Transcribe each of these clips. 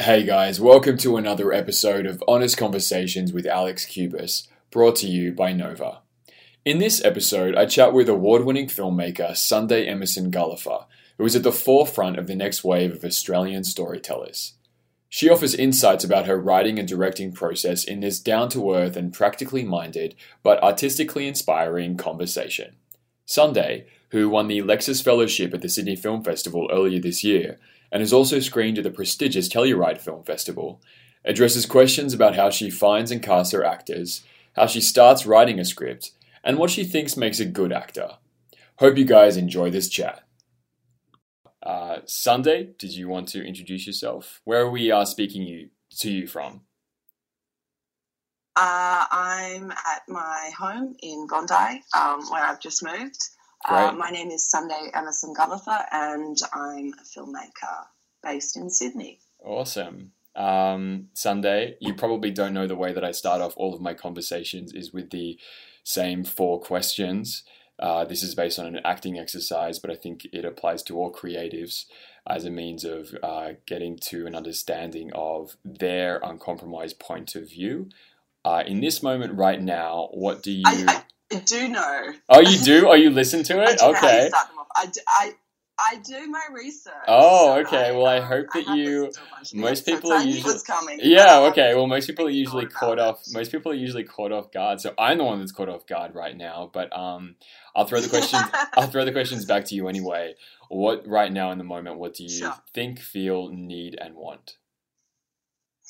Hey guys, welcome to another episode of Honest Conversations with Alex Cubis, brought to you by Nova. In this episode, I chat with award winning filmmaker Sunday Emerson Gullifer, who is at the forefront of the next wave of Australian storytellers. She offers insights about her writing and directing process in this down to earth and practically minded, but artistically inspiring conversation. Sunday, who won the Lexus Fellowship at the Sydney Film Festival earlier this year, and has also screened at the prestigious Telluride Film Festival, addresses questions about how she finds and casts her actors, how she starts writing a script, and what she thinks makes a good actor. Hope you guys enjoy this chat. Uh, Sunday, did you want to introduce yourself? Where are we uh, speaking you to you from? Uh, I'm at my home in Bondi, um, where I've just moved. Uh, my name is Sunday Emerson Gullifer, and I'm a filmmaker based in Sydney. Awesome. Um, Sunday, you probably don't know the way that I start off all of my conversations is with the same four questions. Uh, this is based on an acting exercise, but I think it applies to all creatives as a means of uh, getting to an understanding of their uncompromised point of view. Uh, in this moment right now, what do you? I, I do know. Oh, you do? Oh, you listen to it? okay. I, do, I, I do my research. Oh, okay. well, I hope that you. Most people are usually. Yeah. Okay. Well, most people are usually caught off. Most people are usually caught off guard. So I'm the one that's caught off guard right now. But um, I'll throw the questions. I'll throw the questions back to you anyway. What right now in the moment? What do you sure. think, feel, need, and want?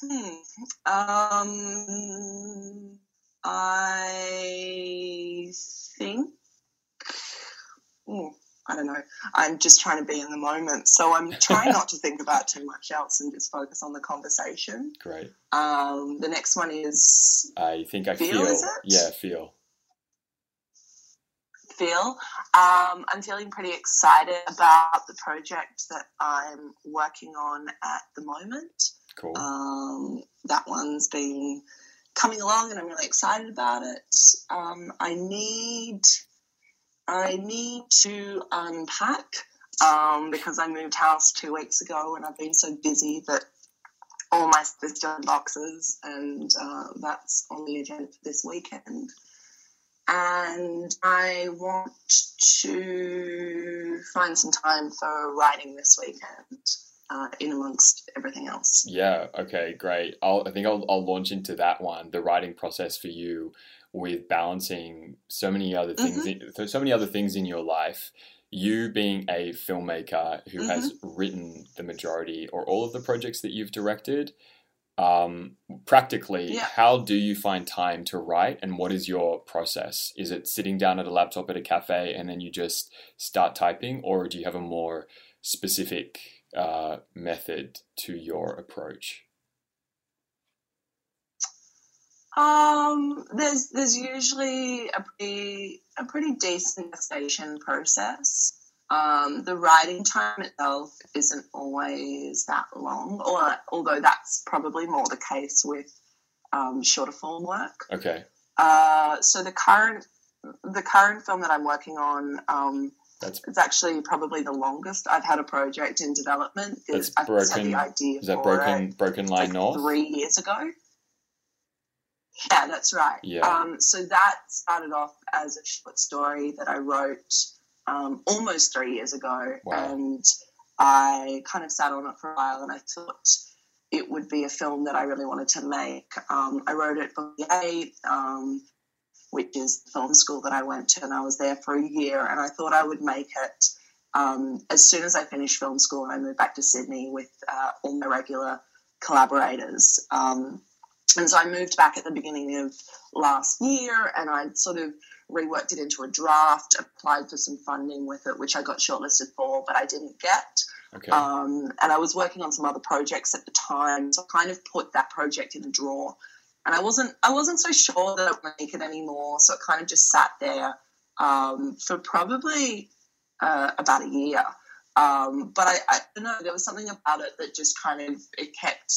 Hmm. Um. I think. I don't know. I'm just trying to be in the moment. So I'm trying not to think about too much else and just focus on the conversation. Great. Um, the next one is. I think I feel. feel yeah, feel. Feel. Um, I'm feeling pretty excited about the project that I'm working on at the moment. Cool. Um, that one's been coming along, and I'm really excited about it. Um, I need I need to unpack um, because I moved house two weeks ago, and I've been so busy that all my is boxes, and uh, that's on the agenda for this weekend. And I want to find some time for writing this weekend uh, in amongst everything else. Yeah. Okay. Great. I'll, I think I'll, I'll launch into that one. The writing process for you with balancing so many other things, mm-hmm. in, so many other things in your life. You being a filmmaker who mm-hmm. has written the majority or all of the projects that you've directed, um, practically, yeah. how do you find time to write and what is your process? Is it sitting down at a laptop at a cafe and then you just start typing, or do you have a more specific uh, method to your approach? Um, there's there's usually a pretty a pretty decent station process. Um, the writing time itself isn't always that long, or although that's probably more the case with um, shorter form work. Okay. Uh, so the current the current film that I'm working on um, that's it's actually probably the longest I've had a project in development. That's I broken. Had the idea is that broken? Broken line like north. Three years ago. Yeah, that's right. Yeah. Um, so that started off as a short story that I wrote um, almost three years ago, wow. and I kind of sat on it for a while, and I thought it would be a film that I really wanted to make. Um, I wrote it for the eight. Um, which is the film school that I went to, and I was there for a year. And I thought I would make it um, as soon as I finished film school and I moved back to Sydney with uh, all my regular collaborators. Um, and so I moved back at the beginning of last year, and I sort of reworked it into a draft, applied for some funding with it, which I got shortlisted for, but I didn't get. Okay. Um, and I was working on some other projects at the time, so I kind of put that project in a drawer and I wasn't I wasn't so sure that I would make it anymore. So it kind of just sat there um, for probably uh, about a year. Um, but I, I, don't know, there was something about it that just kind of it kept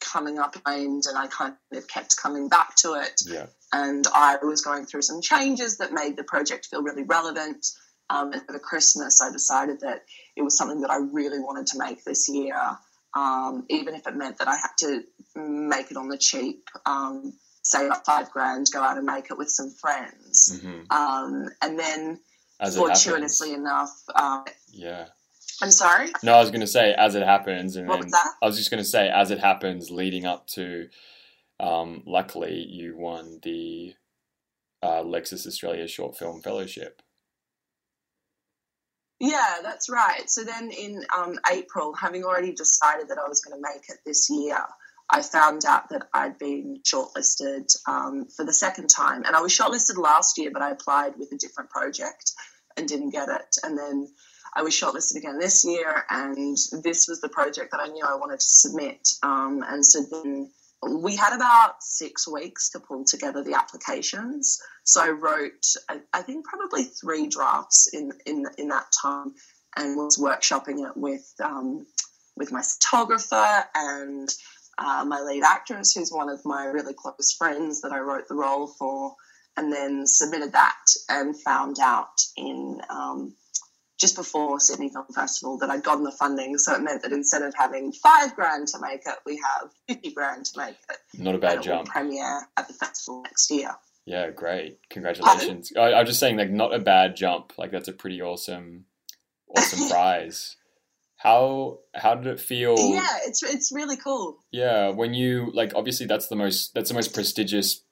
coming up and I kind of kept coming back to it. Yeah. And I was going through some changes that made the project feel really relevant. Um, and for Christmas, I decided that it was something that I really wanted to make this year. Um, even if it meant that I had to make it on the cheap, um, save up five grand, go out and make it with some friends. Mhm. Um, and then, As fortuitously enough, uh, Yeah. I'm sorry, No, I was going to say as it happens, and what then was that? I was just going to say as it happens, leading up to, um, luckily you won the uh, Lexus Australia Short Film Fellowship. Yeah, that's right. So then in um, April, having already decided that I was going to make it this year, I found out that I'd been shortlisted um, for the second time. And I was shortlisted last year, but I applied with a different project and didn't get it. And then I was shortlisted again this year, and this was the project that I knew I wanted to submit. Um, and so then we had about six weeks to pull together the applications. So I wrote, I, I think, probably three drafts in in in that time, and was workshopping it with um, with my photographer and uh, my lead actress, who's one of my really close friends that I wrote the role for, and then submitted that and found out in um, just before Sydney Film Festival that I'd gotten the funding. So it meant that instead of having five grand to make it, we have fifty grand to make it. Not a bad jump. premiere at the festival next year. Yeah, great. Congratulations. I, I'm just saying, like, not a bad jump. Like, that's a pretty awesome, awesome prize. How how did it feel? Yeah, it's it's really cool. Yeah, when you like, obviously that's the most that's the most prestigious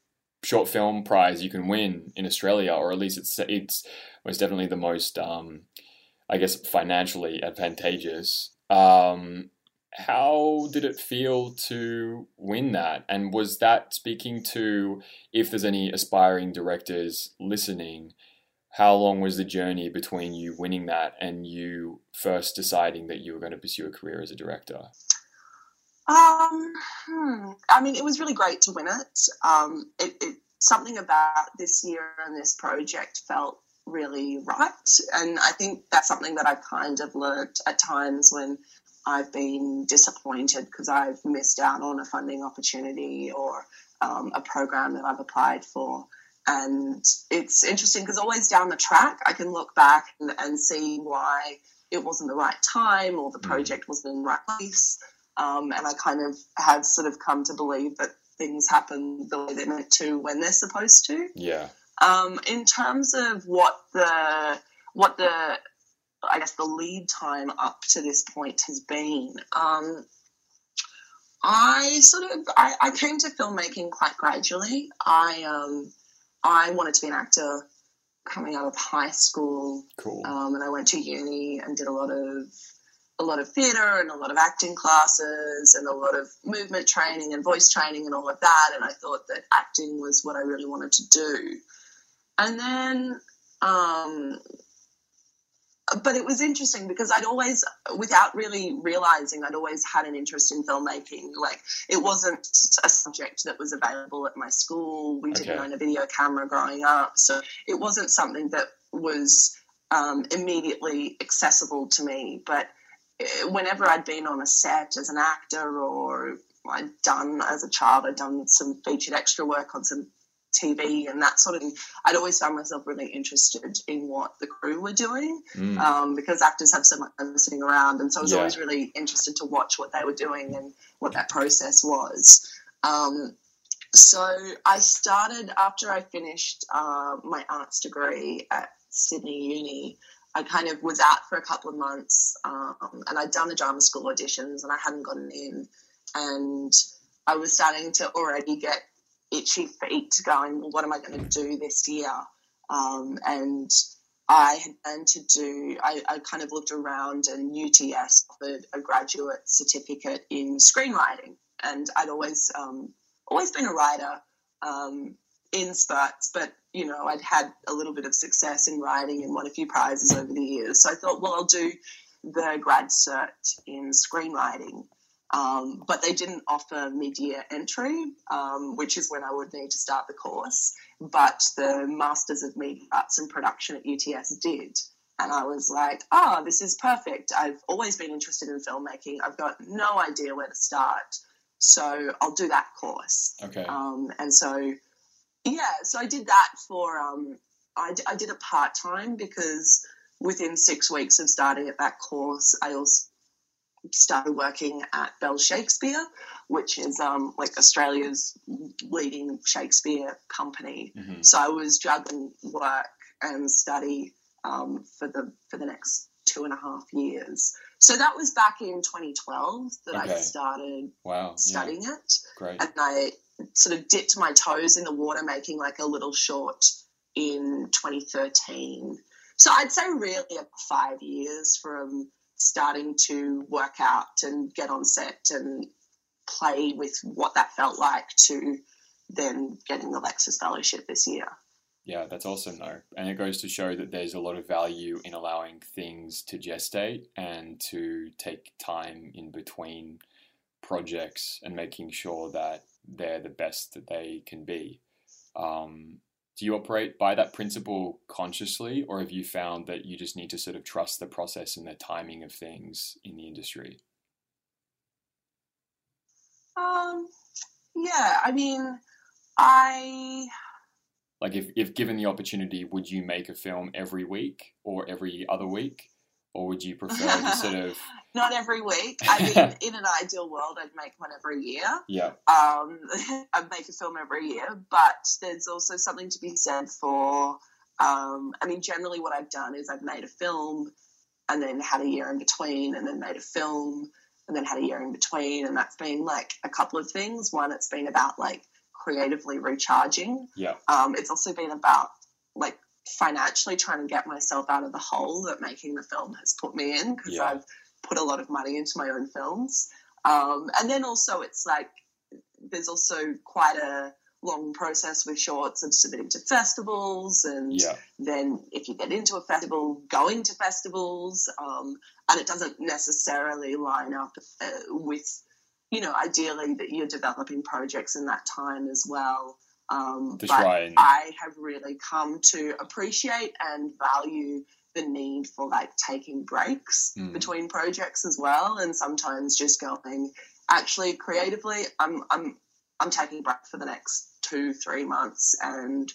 short film prize you can win in Australia, or at least it's it's most definitely the most, um, I guess, financially advantageous. Um, how did it feel to win that? And was that speaking to if there's any aspiring directors listening? How long was the journey between you winning that and you first deciding that you were going to pursue a career as a director? Um, hmm. I mean, it was really great to win it. Um, it, it something about this year and this project felt really right, and I think that's something that I've kind of learned at times when I've been disappointed because I've missed out on a funding opportunity or um, a program that I've applied for. And it's interesting because always down the track, I can look back and, and see why it wasn't the right time or the Mm. project wasn't in the right place. Um, and I kind of have sort of come to believe that things happen the way they're meant to when they're supposed to. Yeah. Um, in terms of what the what the I guess the lead time up to this point has been, um, I sort of I, I came to filmmaking quite gradually. I um, I wanted to be an actor coming out of high school, Cool. um, and I went to uni and did a lot of a lot of theatre and a lot of acting classes and a lot of movement training and voice training and all of that. And I thought that acting was what I really wanted to do. And then, um, but it was interesting because I'd always, without really realizing, I'd always had an interest in filmmaking. Like it wasn't a subject that was available at my school. We didn't own a video camera growing up, so it wasn't something that was um, immediately accessible to me. But eh, whenever I'd been on a set as an actor or I'd done as a child, I'd done some featured extra work on some TV and that sort of thing. I'd always found myself really interested in what the crew were doing Mm. um, because actors have so much time sitting around, and so I was Yeah. always really interested to watch what they were doing and what that process was. Um, so I started after I finished uh, my arts degree at Sydney Uni. I kind of was out for a couple of months, um, and I'd done the drama school auditions, and I hadn't gotten in, and I was starting to already get itchy feet, going, "Well, what am I going to do this year?" Um, and I had planned to do, I, I kind of looked around and UTS offered a graduate certificate in screenwriting. And I'd always, um, always been a writer um, in spurts, but, you know, I'd had a little bit of success in writing and won a few prizes over the years. So I thought, well, I'll do the grad cert in screenwriting. Um, but they didn't offer mid-year entry, um, which is when I would need to start the course but the Masters of Media Arts and Production at UTS did. And I was like, oh, this is perfect. I've always been interested in filmmaking. I've got no idea where to start. So I'll do that course. Okay. Um, and so, yeah, so I did that for, um, I, d- I did it part time because within six weeks of starting at that course, I also started working at Bell Shakespeare, which is um, like Australia's leading Shakespeare company. Mm-hmm. So I was juggling work and study um, for the for the next two and a half years. So that was back in 2012 that okay. I started wow, studying yeah. it. Great. And I sort of dipped my toes in the water making like a little short in 2013. So I'd say really five years from starting to work out and get on set and play with what that felt like to then getting the Lexus Fellowship this year. Yeah, that's awesome though. And it goes to show that there's a lot of value in allowing things to gestate and to take time in between projects and making sure that they're the best that they can be. Um, do you operate by that principle consciously, or have you found that you just need to sort of trust the process and the timing of things in the industry? Um, yeah, I mean, I like if, if given the opportunity, would you make a film every week or every other week? Or would you prefer to sort of not every week? I mean, in an ideal world, I'd make one every year. Yeah. Um, I'd make a film every year, but there's also something to be said for. Um, I mean, generally, what I've done is I've made a film, and then had a year in between, and then made a film, and then had a year in between, and that's been like a couple of things. One, it's been about like creatively recharging. Yeah. Um, it's also been about financially trying to get myself out of the hole that making the film has put me in because yeah. I've put a lot of money into my own films. Um, and then also it's like there's also quite a long process with shorts of submitting to festivals and yeah. then if you get into a festival going to festivals um, and it doesn't necessarily line up uh, with you know, ideally that you're developing projects in that time as well. Um, but. I have really come to appreciate and value the need for like taking breaks mm. between projects as well, and sometimes just going. Actually, creatively, I'm I'm I'm taking a break for the next two three months and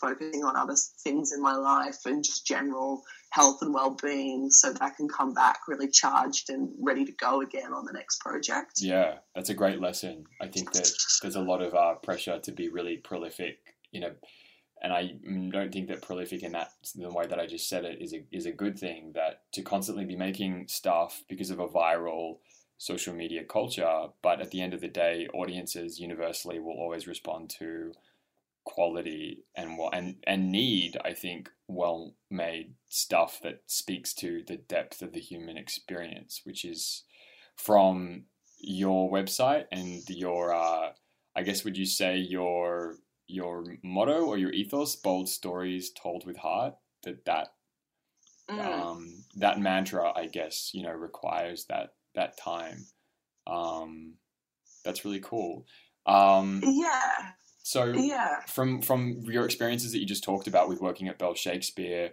focusing on other things in my life and just general health and well-being so that I can come back really charged and ready to go again on the next project. Yeah, that's a great lesson. I think that there's a lot of uh, pressure to be really prolific, you know, and I don't think that prolific in that the way that I just said it is a is a good thing. That to constantly be making stuff because of a viral social media culture, but at the end of the day, audiences universally will always respond to quality and what and and need I think well made stuff that speaks to the depth of the human experience which is from your website and your uh, I guess would you say your your motto or your ethos bold stories told with heart that that mm. um, that mantra I guess you know requires that that time. Um, that's really cool. Um, yeah so yeah. from from your experiences that you just talked about with working at Bell Shakespeare,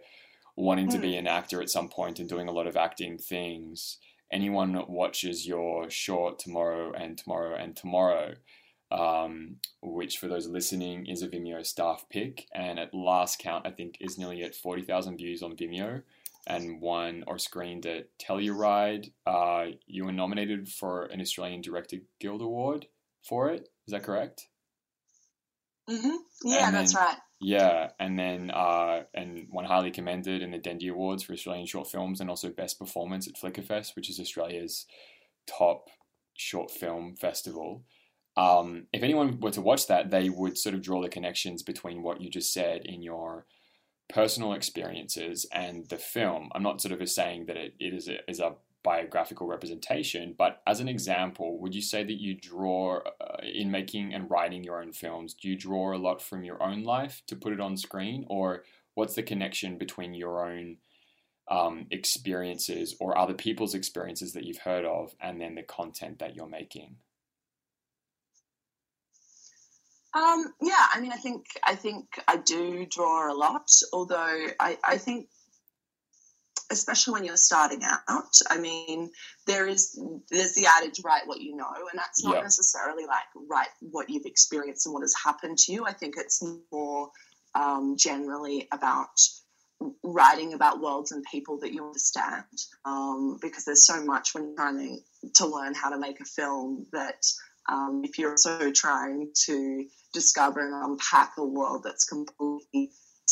wanting to be mm. an actor at some point and doing a lot of acting things, anyone that watches your short tomorrow and tomorrow and tomorrow, um, which for those listening is a Vimeo staff pick, and at last count I think is nearly at forty thousand views on Vimeo, and won or screened at Telluride. Uh, you were nominated for an Australian Director Guild Award for it. Is that correct? Mm-hmm. Yeah, and that's then, right. Yeah, and then uh, and one highly commended in the Dendy Awards for Australian short films, and also best performance at Flickerfest, which is Australia's top short film festival. Um, if anyone were to watch that, they would sort of draw the connections between what you just said in your personal experiences and the film. I'm not sort of saying that it, it is, a, is a biographical representation. But as an example, would you say that you draw uh, in making and writing your own films? Do you draw a lot from your own life to put it on screen, or what's the connection between your own um, experiences or other people's experiences that you've heard of, and then the content that you're making? Um, yeah, I mean, I think I think I do draw a lot. Although I, I think especially when you're starting out. I mean, there is there's the adage write what you know, and that's not necessarily like write what you've experienced and what has happened to you. I think it's more um, generally about writing about worlds and people that you understand um, because there's so much when you're trying to learn how to make a film that um, if you're also trying to discover and unpack a world that's completely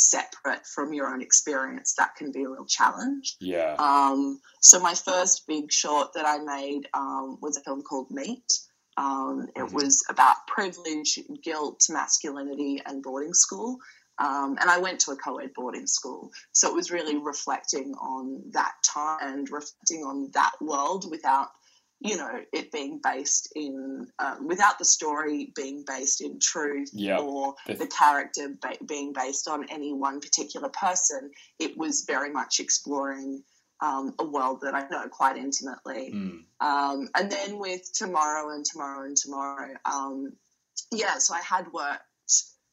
separate from your own experience, that can be a real challenge. Yeah. Um, so my first big short that I made um, was a film called Meat. Um, it mm-hmm. was about privilege, guilt, masculinity, and boarding school. Um, and I went to a co ed boarding school. So it was really reflecting on that time and reflecting on that world without, you know, it being based in, uh, without the story being based in truth yep. or the character ba- being based on any one particular person. It was very much exploring. Um, a world that I know quite intimately. Mm. Um, and then with Tomorrow and Tomorrow and Tomorrow, um, yeah, so I had worked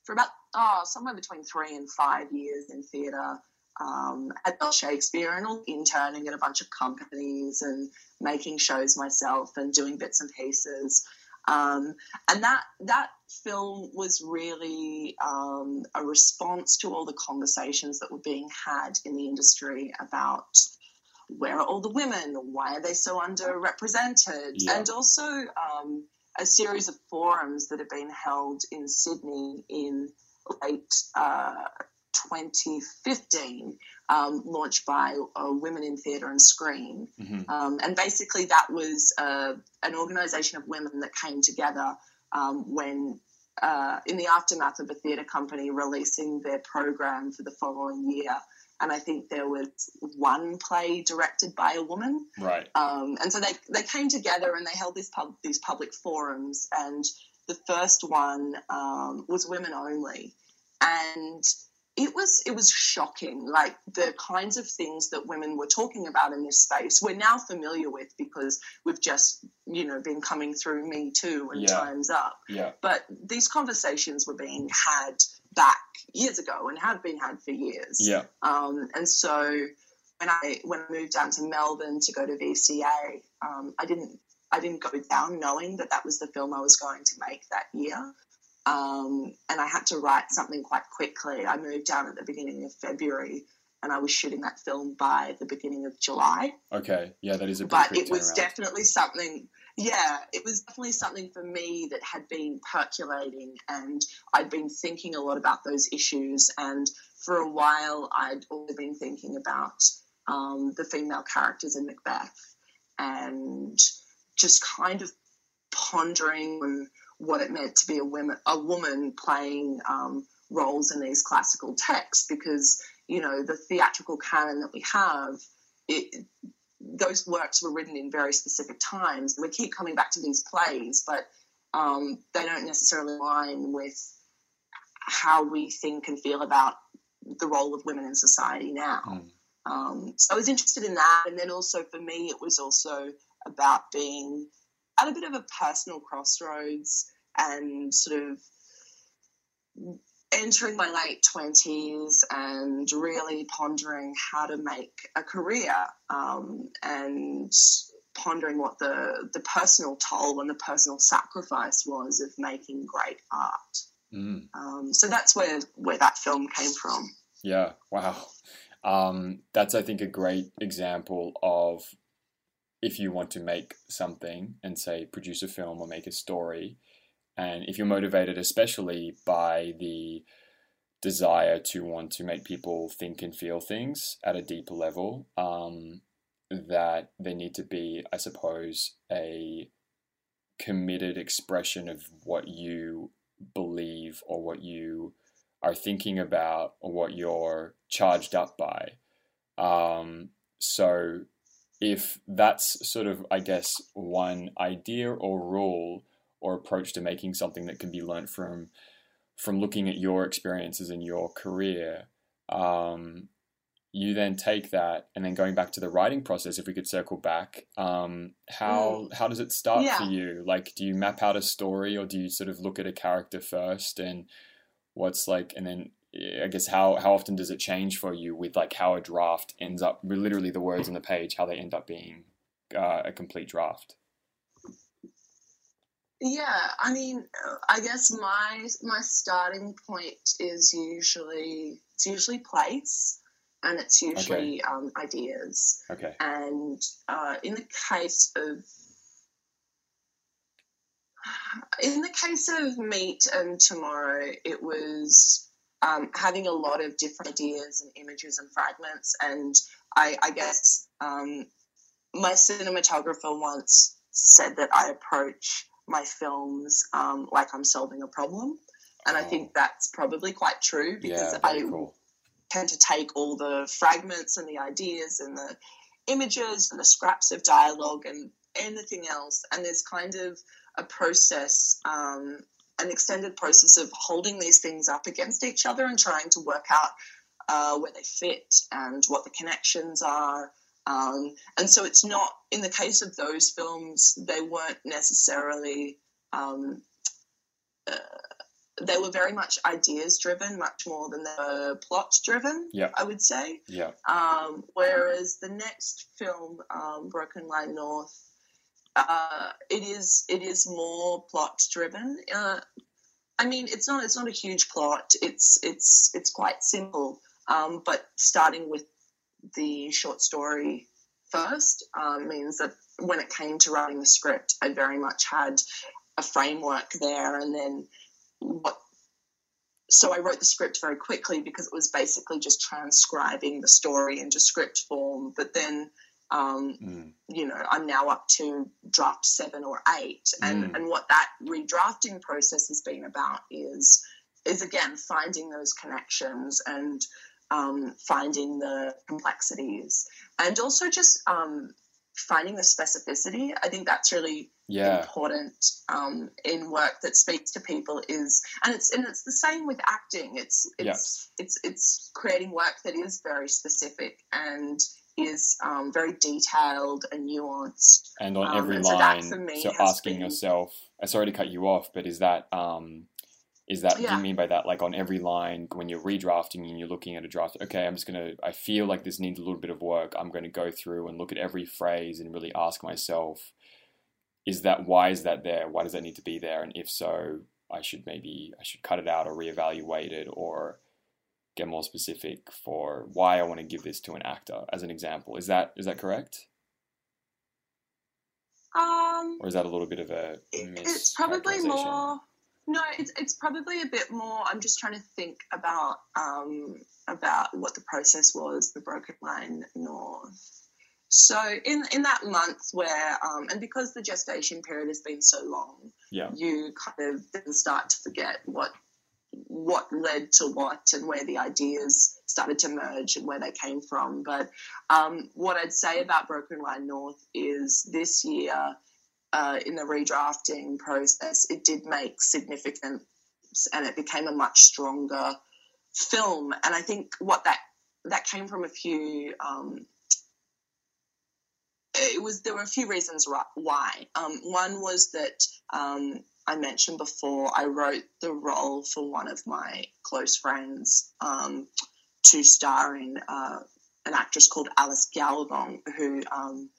for about oh, somewhere between three and five years in theatre um, at Shakespeare and interning at a bunch of companies and making shows myself and doing bits and pieces. Um, and that that film was really um, a response to all the conversations that were being had in the industry about where are all the women, why are they so underrepresented, yeah. and also um, a series of forums that have been held in Sydney in late uh, 2015, um, launched by uh, Women in Theatre and Screen. Mm-hmm. Um, and basically, that was uh, an organisation of women that came together um, when, uh, in the aftermath of a theatre company releasing their program for the following year. And I think there was one play directed by a woman, right? Um, and so they they came together and they held these pub, these public forums. And the first one um, was women only, and it was it was shocking like the kinds of things that women were talking about in this space we're now familiar with because we've just you know been coming through me too and yeah. times up yeah but these conversations were being had back years ago and had been had for years yeah um, and so when i when i moved down to melbourne to go to vca um, i didn't I didn't go down knowing that that was the film I was going to make that year. Um, and I had to write something quite quickly. I moved down at the beginning of February, and I was shooting that film by the beginning of July. Okay, yeah, that is a. But it was definitely something. Yeah, it was definitely something for me that had been percolating, and I'd been thinking a lot about those issues. And for a while, I'd also been thinking about um, the female characters in Macbeth, and just kind of pondering on what it meant to be a woman, a woman playing um, roles in these classical texts, because you know the theatrical canon that we have, it, those works were written in very specific times. We keep coming back to these plays, but um, they don't necessarily align with how we think and feel about the role of women in society now. Mm. Um, so I was interested in that, and then also for me, it was also about being at a bit of a personal crossroads and sort of entering my late 20s and really pondering how to make a career um, and pondering what the, the personal toll and the personal sacrifice was of making great art. Mm. Um, so that's where, where that film came from. Yeah, wow. Um, that's, I think, a great example of if you want to make something and say produce a film or make a story, and if you're motivated especially by the desire to want to make people think and feel things at a deeper level, um, that there need to be, I suppose, a committed expression of what you believe or what you are thinking about or what you're charged up by. Um, so if that's sort of, I guess, one idea or rule or approach to making something that can be learnt from from looking at your experiences in your career, um, you then take that and then going back to the writing process. If we could circle back, um, how mm. how does it start yeah. for you? Like, do you map out a story, or do you sort of look at a character first and what's like, and then I guess how how often does it change for you with like how a draft ends up literally the words on the page how they end up being uh, a complete draft? Yeah, I mean, I guess my my starting point is usually it's usually place. and it's usually okay. um, ideas. Okay. And uh, in the case of in the case of Meat and tomorrow, it was um, having a lot of different ideas and images and fragments. And I, I guess um, my cinematographer once said that I approach my films um, like I'm solving a problem. And oh. I think that's probably quite true because yeah, I cool. tend to take all the fragments and the ideas and the images and the scraps of dialogue and anything else. And there's kind of a process, um, an extended process of holding these things up against each other and trying to work out uh, where they fit and what the connections are. Um, and so it's not, in the case of those films, they weren't necessarily, um, uh, they were very much ideas driven, much more than they were plot driven, yep. I would say. Yeah. Um, whereas the next film, um, Broken Line North, uh, it is it is more plot driven. Uh, I mean, it's not it's not a huge plot. It's it's it's quite simple. Um, but starting with the short story first um, means that when it came to writing the script, I very much had a framework there, and then what. So I wrote the script very quickly because it was basically just transcribing the story into script form. But then um, mm. You know, I'm now up to draft seven or eight, and mm. and what that redrafting process has been about is is again finding those connections and um, finding the complexities, and also just um, finding the specificity. I think that's really yeah. important um, in work that speaks to people. Is and it's and it's the same with acting. It's it's yeah. it's it's creating work that is very specific and is um, very detailed and nuanced. And on every um, line, so, so asking been... yourself, uh, sorry to cut you off, but is that um, is that yeah. do you mean by that like on every line when you're redrafting and you're looking at a draft? Okay, I'm just gonna. I feel like this needs a little bit of work. I'm going to go through and look at every phrase and really ask myself, is that why is that there? Why does that need to be there? And if so, I should maybe I should cut it out or reevaluate it or get more specific for why I want to give this to an actor as an example. Is that is that correct? Um, or is that a little bit of a It's probably more. No, it's it's probably a bit more. I'm just trying to think about um, about what the process was. The Broken Line North. So in in that month where um, and because the gestation period has been so long, yeah, you kind of then start to forget what what led to what and where the ideas started to merge and where they came from. But um, what I'd say about Broken Line North is this year, uh, in the redrafting process, it did make significant and it became a much stronger film. And I think what that that came from a few. Um, it was there were a few reasons why. Um, one was that um, I mentioned before, I wrote the role for one of my close friends um, to star in uh, an actress called Alice Keohavong, who um,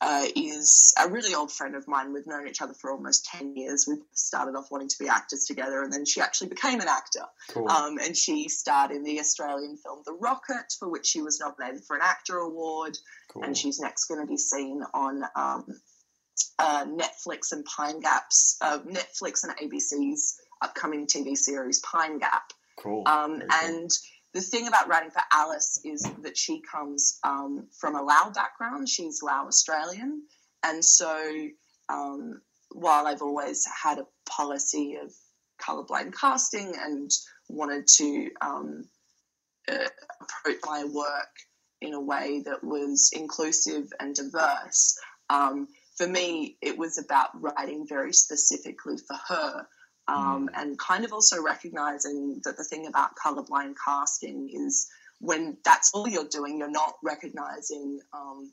uh, is a really old friend of mine. We've known each other for almost 10 years. We started off wanting to be actors together, and then she actually became an actor. Cool. Um, and she starred in the Australian film The Rocket, for which she was nominated for an AACTA Award. Cool. And she's next going to be seen on um, uh, Netflix and Pine Gap's uh, Netflix and ABC's upcoming TV series Pine Gap. Cool. Um, and the thing about writing for Alice is that she comes um, from a Lao background. She's Lao Australian, and so um, while I've always had a policy of colorblind casting and wanted to um, uh, approach my work in a way that was inclusive and diverse. Um, for me, it was about writing very specifically for her. Um, mm. And kind of also recognizing that the thing about colorblind casting is when that's all you're doing, you're not recognizing um,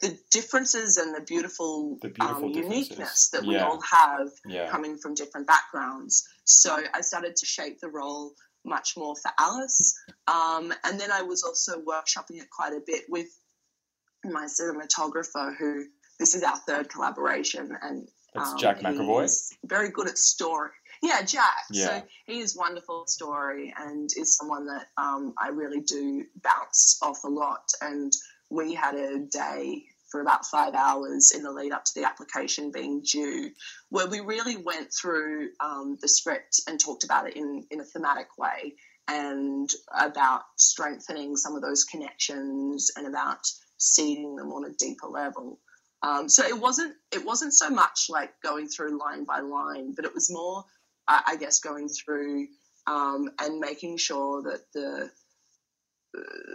the differences and the beautiful, the beautiful um, uniqueness that we all have yeah. coming from different backgrounds. So I started to shape the role much more for Alice. Um, and then I was also workshopping it quite a bit with my cinematographer, who this is our third collaboration, and that's um, Jack McAvoy. Very good at story. Yeah, Jack. Yeah. So he is wonderful story and is someone that um, I really do bounce off a lot. And we had a day for about five hours in the lead up to the application being due, where we really went through um, the script and talked about it in, in a thematic way and about strengthening some of those connections and about seeding them on a deeper level. Um, so it wasn't it wasn't so much like going through line by line, but it was more, I, I guess, going through um, and making sure that the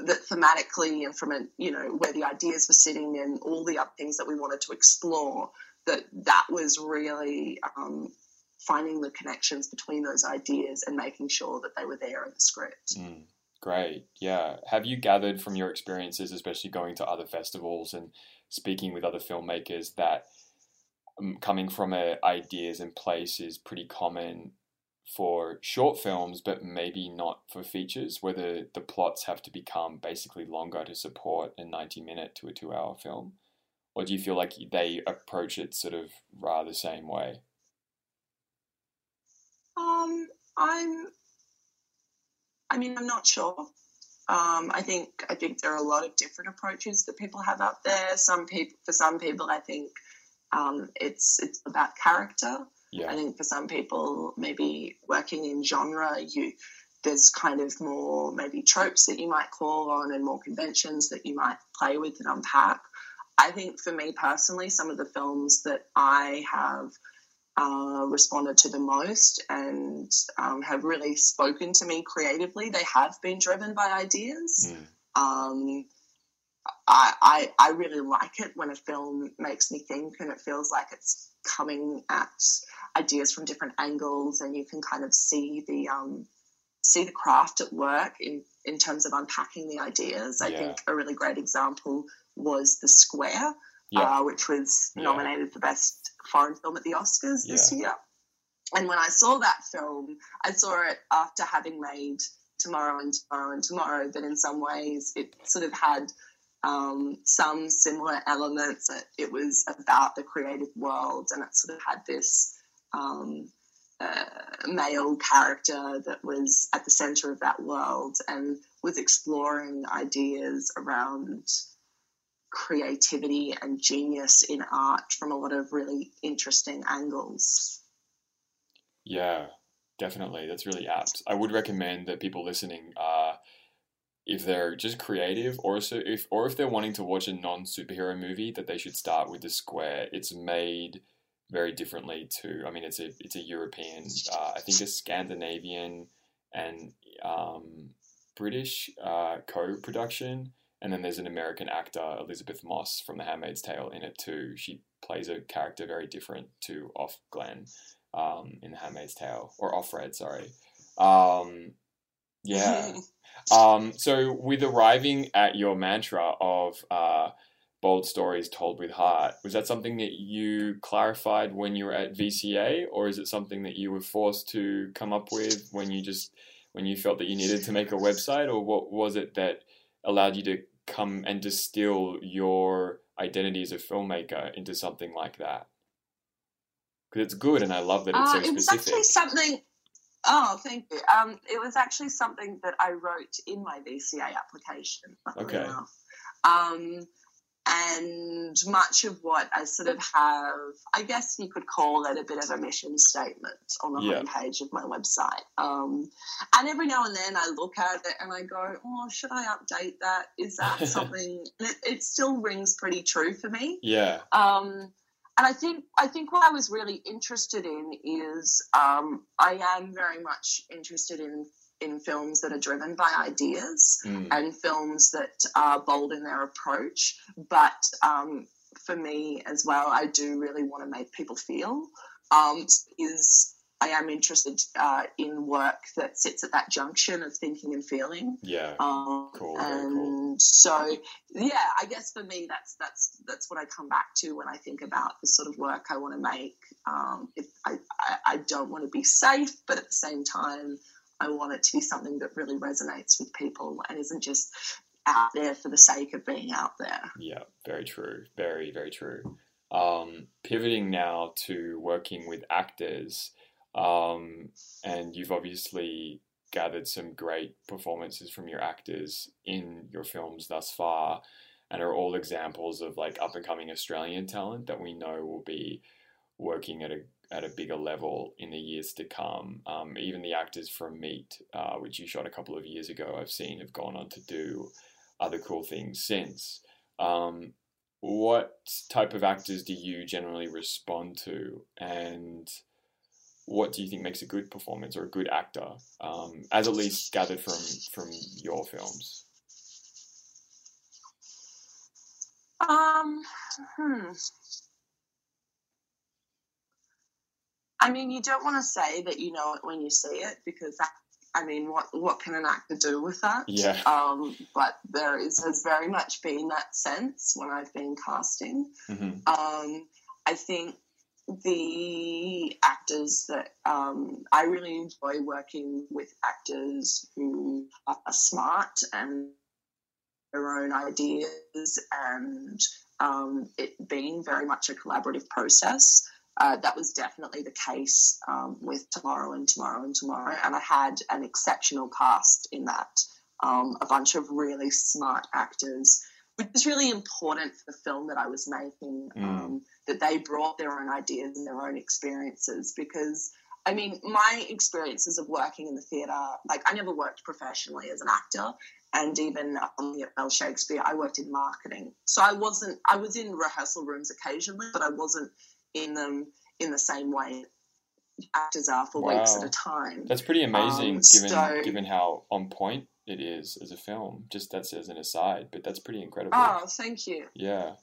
that thematically and from a you know where the ideas were sitting and all the other things that we wanted to explore that that was really um, finding the connections between those ideas and making sure that they were there in the script Mm, great. Yeah. Have you gathered from your experiences, especially going to other festivals and speaking with other filmmakers, that um, coming from a ideas and place is pretty common for short films, but maybe not for features, whether the plots have to become basically longer to support a 90 minute to a two hour film? Or do you feel like they approach it sort of rather the same way? um, i'm i mean i'm not sure um, I think I think there are a lot of different approaches that people have out there. Some people, for some people, I think um, it's it's about character. Yeah. I think for some people, maybe working in genre, you there's kind of more maybe tropes that you might call on and more conventions that you might play with and unpack. I think for me personally, some of the films that I have uh, responded to the most and um, have really spoken to me creatively, they have been driven by ideas. Mm. Um, I, I, I really like it when a film makes me think and it feels like it's coming at ideas from different angles and you can kind of see the um, see the craft at work in, in terms of unpacking the ideas. I Yeah. think a really great example was The Square, Yeah. uh, which was Yeah. nominated for Best Foreign Film at the Oscars this year. And when I saw that film, I saw it after having made Tomorrow and Tomorrow and Tomorrow, but in some ways it sort of had um, some similar elements. It, it was about the creative world and it sort of had this um, uh, male character that was at the center of that world and was exploring ideas around creativity and genius in art from a lot of really interesting angles. Yeah, definitely. That's really apt. I would recommend that people listening, uh, if they're just creative, or so if or if they're wanting to watch a non superhero movie, that they should start with the Square. It's made very differently to. I mean, it's a it's a European, uh, I think a Scandinavian and um, British uh, co-production, and then there's an American actor, Elisabeth Moss from The Handmaid's Tale, in it too. She plays a character very different to Off Glenn um, in The Handmaid's Tale, or Offred, sorry. Um, yeah. um, so, with arriving at your mantra of uh, bold stories told with heart, was that something that you clarified when you were at VCA, or is it something that you were forced to come up with when you just when you felt that you needed to make a website, or what was it that allowed you to come and distill your identity as a filmmaker into something like that? Because it's good, and I love that it's Uh, so it was specific. actually something. Oh, thank you. Um, it was actually something that I wrote in my VCA application. Okay. Um, and much of what I sort of have, I guess you could call it a bit of a mission statement on the Yeah. homepage of my website. Um, and every now and then I look at it and I go, oh, should I update that? Is that something? and it, it still rings pretty true for me. Yeah, Um, and I think I think what I was really interested in is um, I am very much interested in in films that are driven by ideas Mm. and films that are bold in their approach. But um, for me as well, I do really want to make people feel. Um, is I am interested uh, in work that sits at that junction of thinking and feeling. yeah, Um, Cool, and cool. so, yeah, I guess for me, that's that's that's what I come back to when I think about the sort of work I want to make. Um, it, I, I I don't want to be safe, but at the same time, I want it to be something that really resonates with people and isn't just out there for the sake of being out there. yeah. Very true. Very, very true. Um, pivoting now to working with actors. Um, and you've obviously gathered some great performances from your actors in your films thus far, and are all examples of like up and coming Australian talent that we know will be working at a at a bigger level in the years to come. Um, even the actors from Meat, uh, which you shot a couple of years ago, I've seen have gone on to do other cool things since. Um, what type of actors do you generally respond to, and what do you think makes a good performance or a good actor, um, as at least gathered from from your films? Um, hmm. I mean, you don't want to say that you know it when you see it because that, I mean, what what can an actor do with that? Yeah. Um, but there is has very much been that sense when I've been casting. Mm-hmm. Um, I think the actors that um, I really enjoy working with actors who are smart and their own ideas and um, it being very much a collaborative process. Uh, that was definitely the case um, with Tomorrow and Tomorrow and Tomorrow. And I had an exceptional cast in that, um, a bunch of really smart actors, which is really important for the film that I was making, Mm. um, that they brought their own ideas and their own experiences. Because, I mean, my experiences of working in the theatre, like I never worked professionally as an actor. And even on the Bell Shakespeare, I worked in marketing. So I wasn't, I was in rehearsal rooms occasionally, but I wasn't in them in the same way actors are for weeks at a time. That's pretty amazing, Um, given so- given how on point it is as a film. Just that's as an aside, but that's pretty incredible. Oh, thank you. Yeah.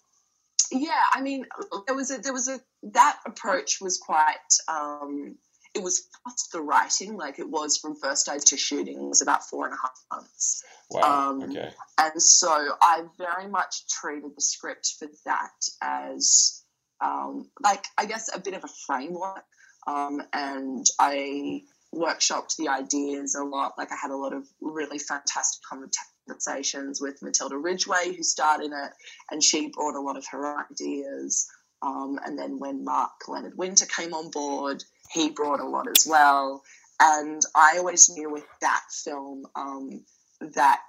Yeah, I mean, there was a there was a that approach was quite. Um, it was fast the writing, like it was from first day to shooting was about four and a half months. Wow. Um, okay. And so I very much treated the script for that as, um, like, I guess a bit of a framework. Um, and I workshopped the ideas a lot. Like, I had a lot of really fantastic conversations with Matilda Ridgway, who starred in it, and she brought a lot of her ideas. Um, and then when Mark Leonard Winter came on board, he brought a lot as well. And I always knew with that film um, that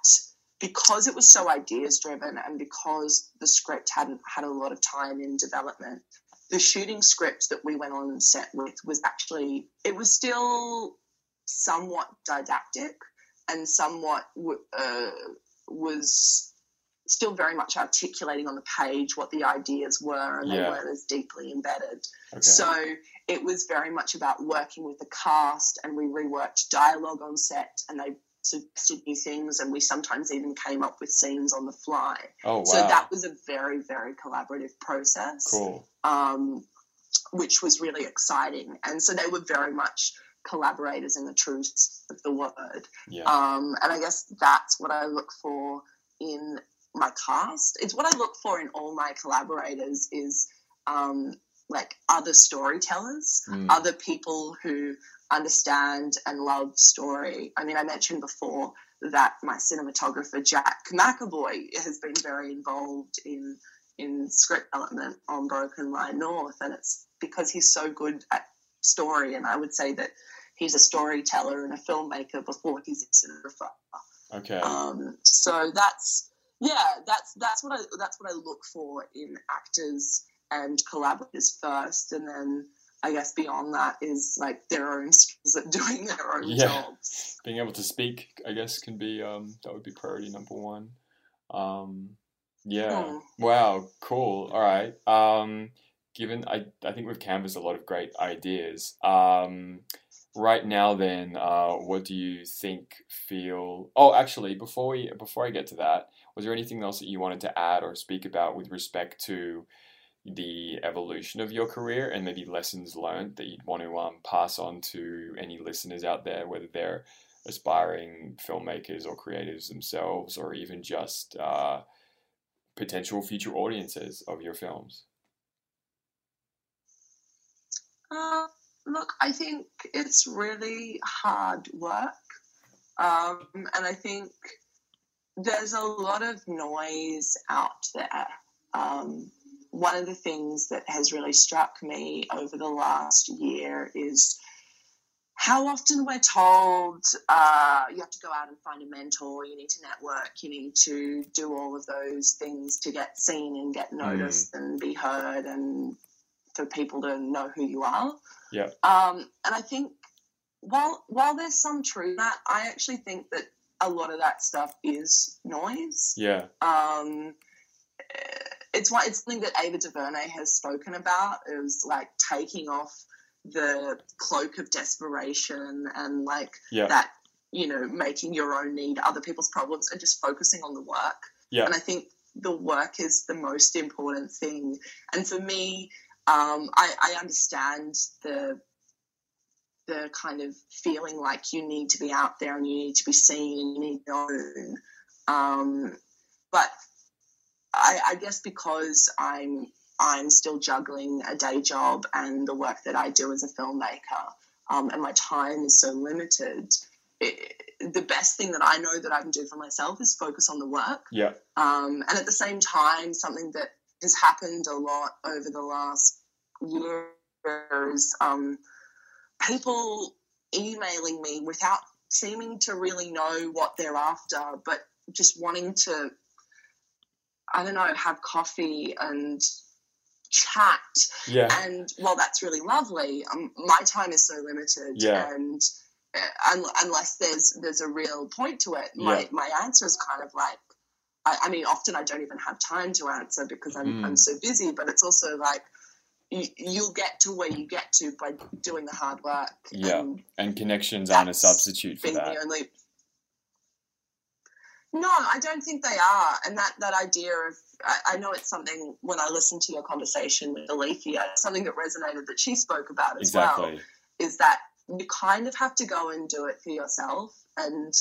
because it was so ideas driven and because the script hadn't had a lot of time in development, the shooting script that we went on set with was actually, it was still somewhat didactic and somewhat uh, was still very much articulating on the page what the ideas were and Yeah. they weren't as deeply embedded. Okay. So it was very much about working with the cast, and we reworked dialogue on set, and they suggested new things, and we sometimes even came up with scenes on the fly. oh wow. So that was a very, very collaborative process, cool. um, which was really exciting. And so they were very much collaborators in the true sense of the word. Yeah. Um, and I guess that's what I look for in my cast. It's what I look for in all my collaborators is um, like other storytellers, Mm. other people who understand and love story. I mean, I mentioned before that my cinematographer Jack McAvoy has been very involved in in script development on Broken Line North, and it's because he's so good at story. And I would say that he's a storyteller and a filmmaker before he's a cinematographer. okay. Um, so that's yeah, that's that's what I that's what I look for in actors and collaborators first, and then I guess beyond that is like their own skills at doing their own Yeah. jobs. Being able to speak, I guess, can be um that would be priority number one. Um, yeah. Hmm. Wow. Cool. All right. Um, given I I think we've canvassed a lot of great ideas. Um, right now, then, uh, what do you think? Feel? Oh, actually, before we before I get to that, was there anything else that you wanted to add or speak about with respect to the evolution of your career and maybe lessons learned that you'd want to um, pass on to any listeners out there, whether they're aspiring filmmakers or creatives themselves, or even just uh, potential future audiences of your films? Uh, look, I think it's really hard work, um, and I think there's a lot of noise out there. Um, one of the things that has really struck me over the last year is how often we're told uh, you have to go out and find a mentor, you need to network, you need to do all of those things to get seen and get Hmm. noticed and be heard and for people to know who you are. Yeah. Um, and I think while while there's some truth in that, I actually think that a lot of that stuff is noise. Yeah. Um, it's why it's something that Ava DuVernay has spoken about. It was like taking off the cloak of desperation and like Yeah. that you know making your own need other people's problems and just focusing on the work. Yeah. And I think the work is the most important thing. And for me, um, I, I understand the the kind of feeling like you need to be out there and you need to be seen and you need known. Um, but I, I guess because I'm I'm still juggling a day job and the work that I do as a filmmaker, um, and my time is so limited. It, the best thing that I know that I can do for myself is focus on the work. Yeah. Um, and at the same time, something that has happened a lot over the last years, is um, people emailing me without seeming to really know what they're after, but just wanting to, I don't know, have coffee and chat. Yeah. And while that's really lovely, um, my time is so limited, Yeah. and uh, unless there's there's a real point to it, my Yeah. my answer is kind of like, I, I mean, often I don't even have time to answer because I'm Mm. I'm so busy. But it's also like you, you'll get to where you get to by doing the hard work. Yeah. and And connections aren't a substitute for that. the only. No, I don't think they are. And that, that idea of, I, I know it's something when I listened to your conversation with Alethea, something that resonated that she spoke about as well, is that you kind of have to go and do it for yourself. And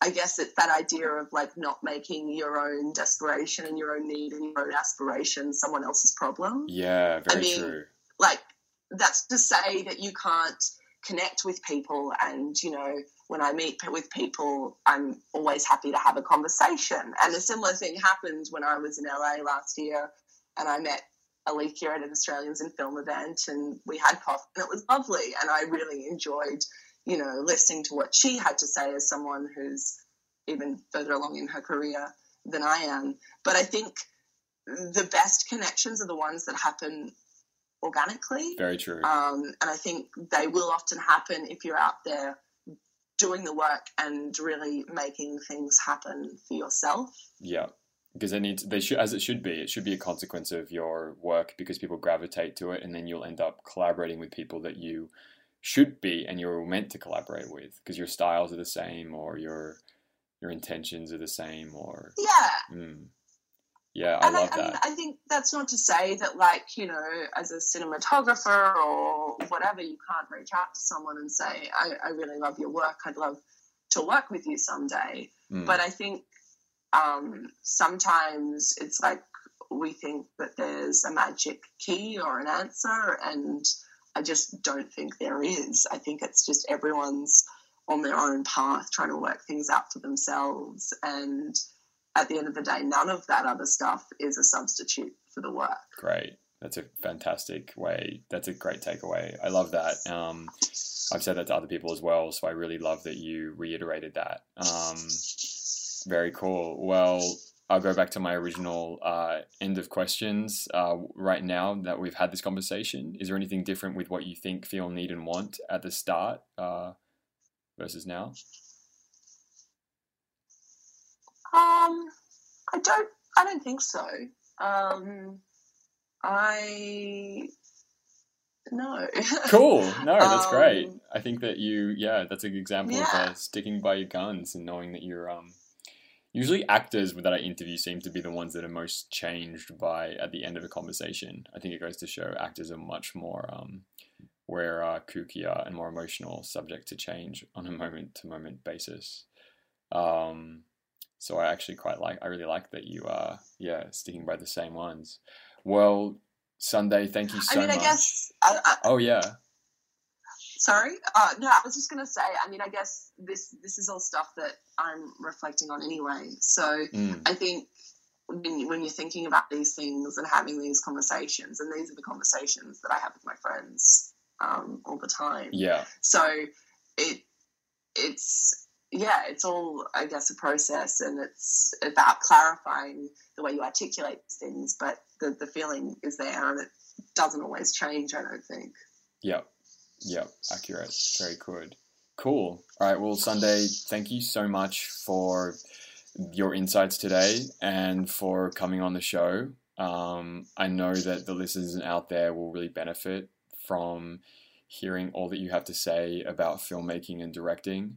I guess it's that idea of like not making your own desperation and your own need and your own aspiration someone else's problem Yeah, very mean, true. like that's to say that you can't connect with people and you know when i meet with people i'm always happy to have a conversation and a similar thing happened when i was in la last year and i met Alethea at an Australians in Film event and we had coffee and it was lovely and I really enjoyed, you know, listening to what she had to say as someone who's even further along in her career than I am. But I think the best connections are the ones that happen organically. Very true. Um, and I think they will often happen if you're out there doing the work and really making things happen for yourself. Yeah, because it needs they should as it should be. It should be a consequence of your work because people gravitate to it, and then you'll end up collaborating with people that you should be and you're meant to collaborate with because your styles are the same or your your intentions are the same or Yeah. mm. Yeah, I and love I, I mean. I think that's not to say that, like, you know, as a cinematographer or whatever, you can't reach out to someone and say, I, I really love your work. I'd love to work with you someday. Mm. But I think um, sometimes it's like we think that there's a magic key or an answer, and I just don't think there is. I think it's just everyone's on their own path trying to work things out for themselves. And at the end of the day, none of that other stuff is a substitute for the work. Great. That's a fantastic way. That's a great takeaway. I love that. Um, I've said that to other people as well, so I really love that you reiterated that. Um, very cool. Well, I'll go back to my original uh, end of questions. Uh, right now that we've had this conversation, is there anything different with what you think, feel, need, and want at the start uh, versus now? Um, I don't. I don't think so. Um, I no. Cool. No, that's great. Um, I think that you, yeah, that's an example of uh, sticking by your guns and knowing that you're. Um, usually, actors that I interview seem to be the ones that are most changed by at the end of a conversation. I think it goes to show actors are much more, um, where uh, kookier and more emotional, subject to change on a moment to moment basis. Um, so I actually quite like. I really like that you are, yeah, sticking by the same ones. Well, Sunday, thank you so I mean, much. I guess. I, I, Oh yeah. sorry. Uh, no, I was just gonna say. I mean, I guess this this is all stuff that I'm reflecting on anyway. So Mm. I think when, when you're thinking about these things and having these conversations, and these are the conversations that I have with my friends um, all the time. Yeah. So it it's yeah, it's all I guess a process, and it's about clarifying the way you articulate things. But the the feeling is there, and it doesn't always change. I don't think. Yep. Yep. Accurate. Very good. Cool. All right. Well, Sunday, thank you so much for your insights today and for coming on the show. Um, I know that the listeners out there will really benefit from hearing all that you have to say about filmmaking and directing.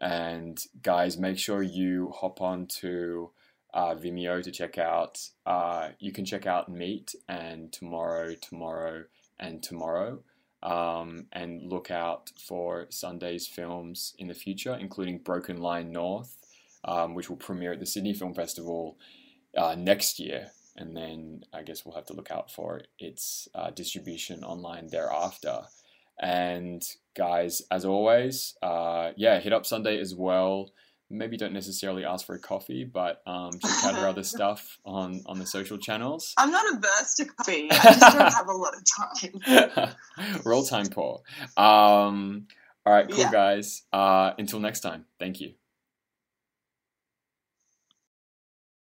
And guys, make sure you hop on to uh, Vimeo to check out. Uh, you can check out Meat and Tomorrow, Tomorrow, and Tomorrow. Um, and look out for Sunday's films in the future, including Broken Line North, um, which will premiere at the Sydney Film Festival uh, next year. And then I guess we'll have to look out for its uh, distribution online thereafter. And guys, as always, uh, yeah, hit up Sunday as well. Maybe don't necessarily ask for a coffee, but um, check out her other stuff on, on the social channels. I'm not averse to coffee. I just don't have a lot of time. We're all time poor. Um, all right, cool, yeah. guys. Uh, until next time, thank you.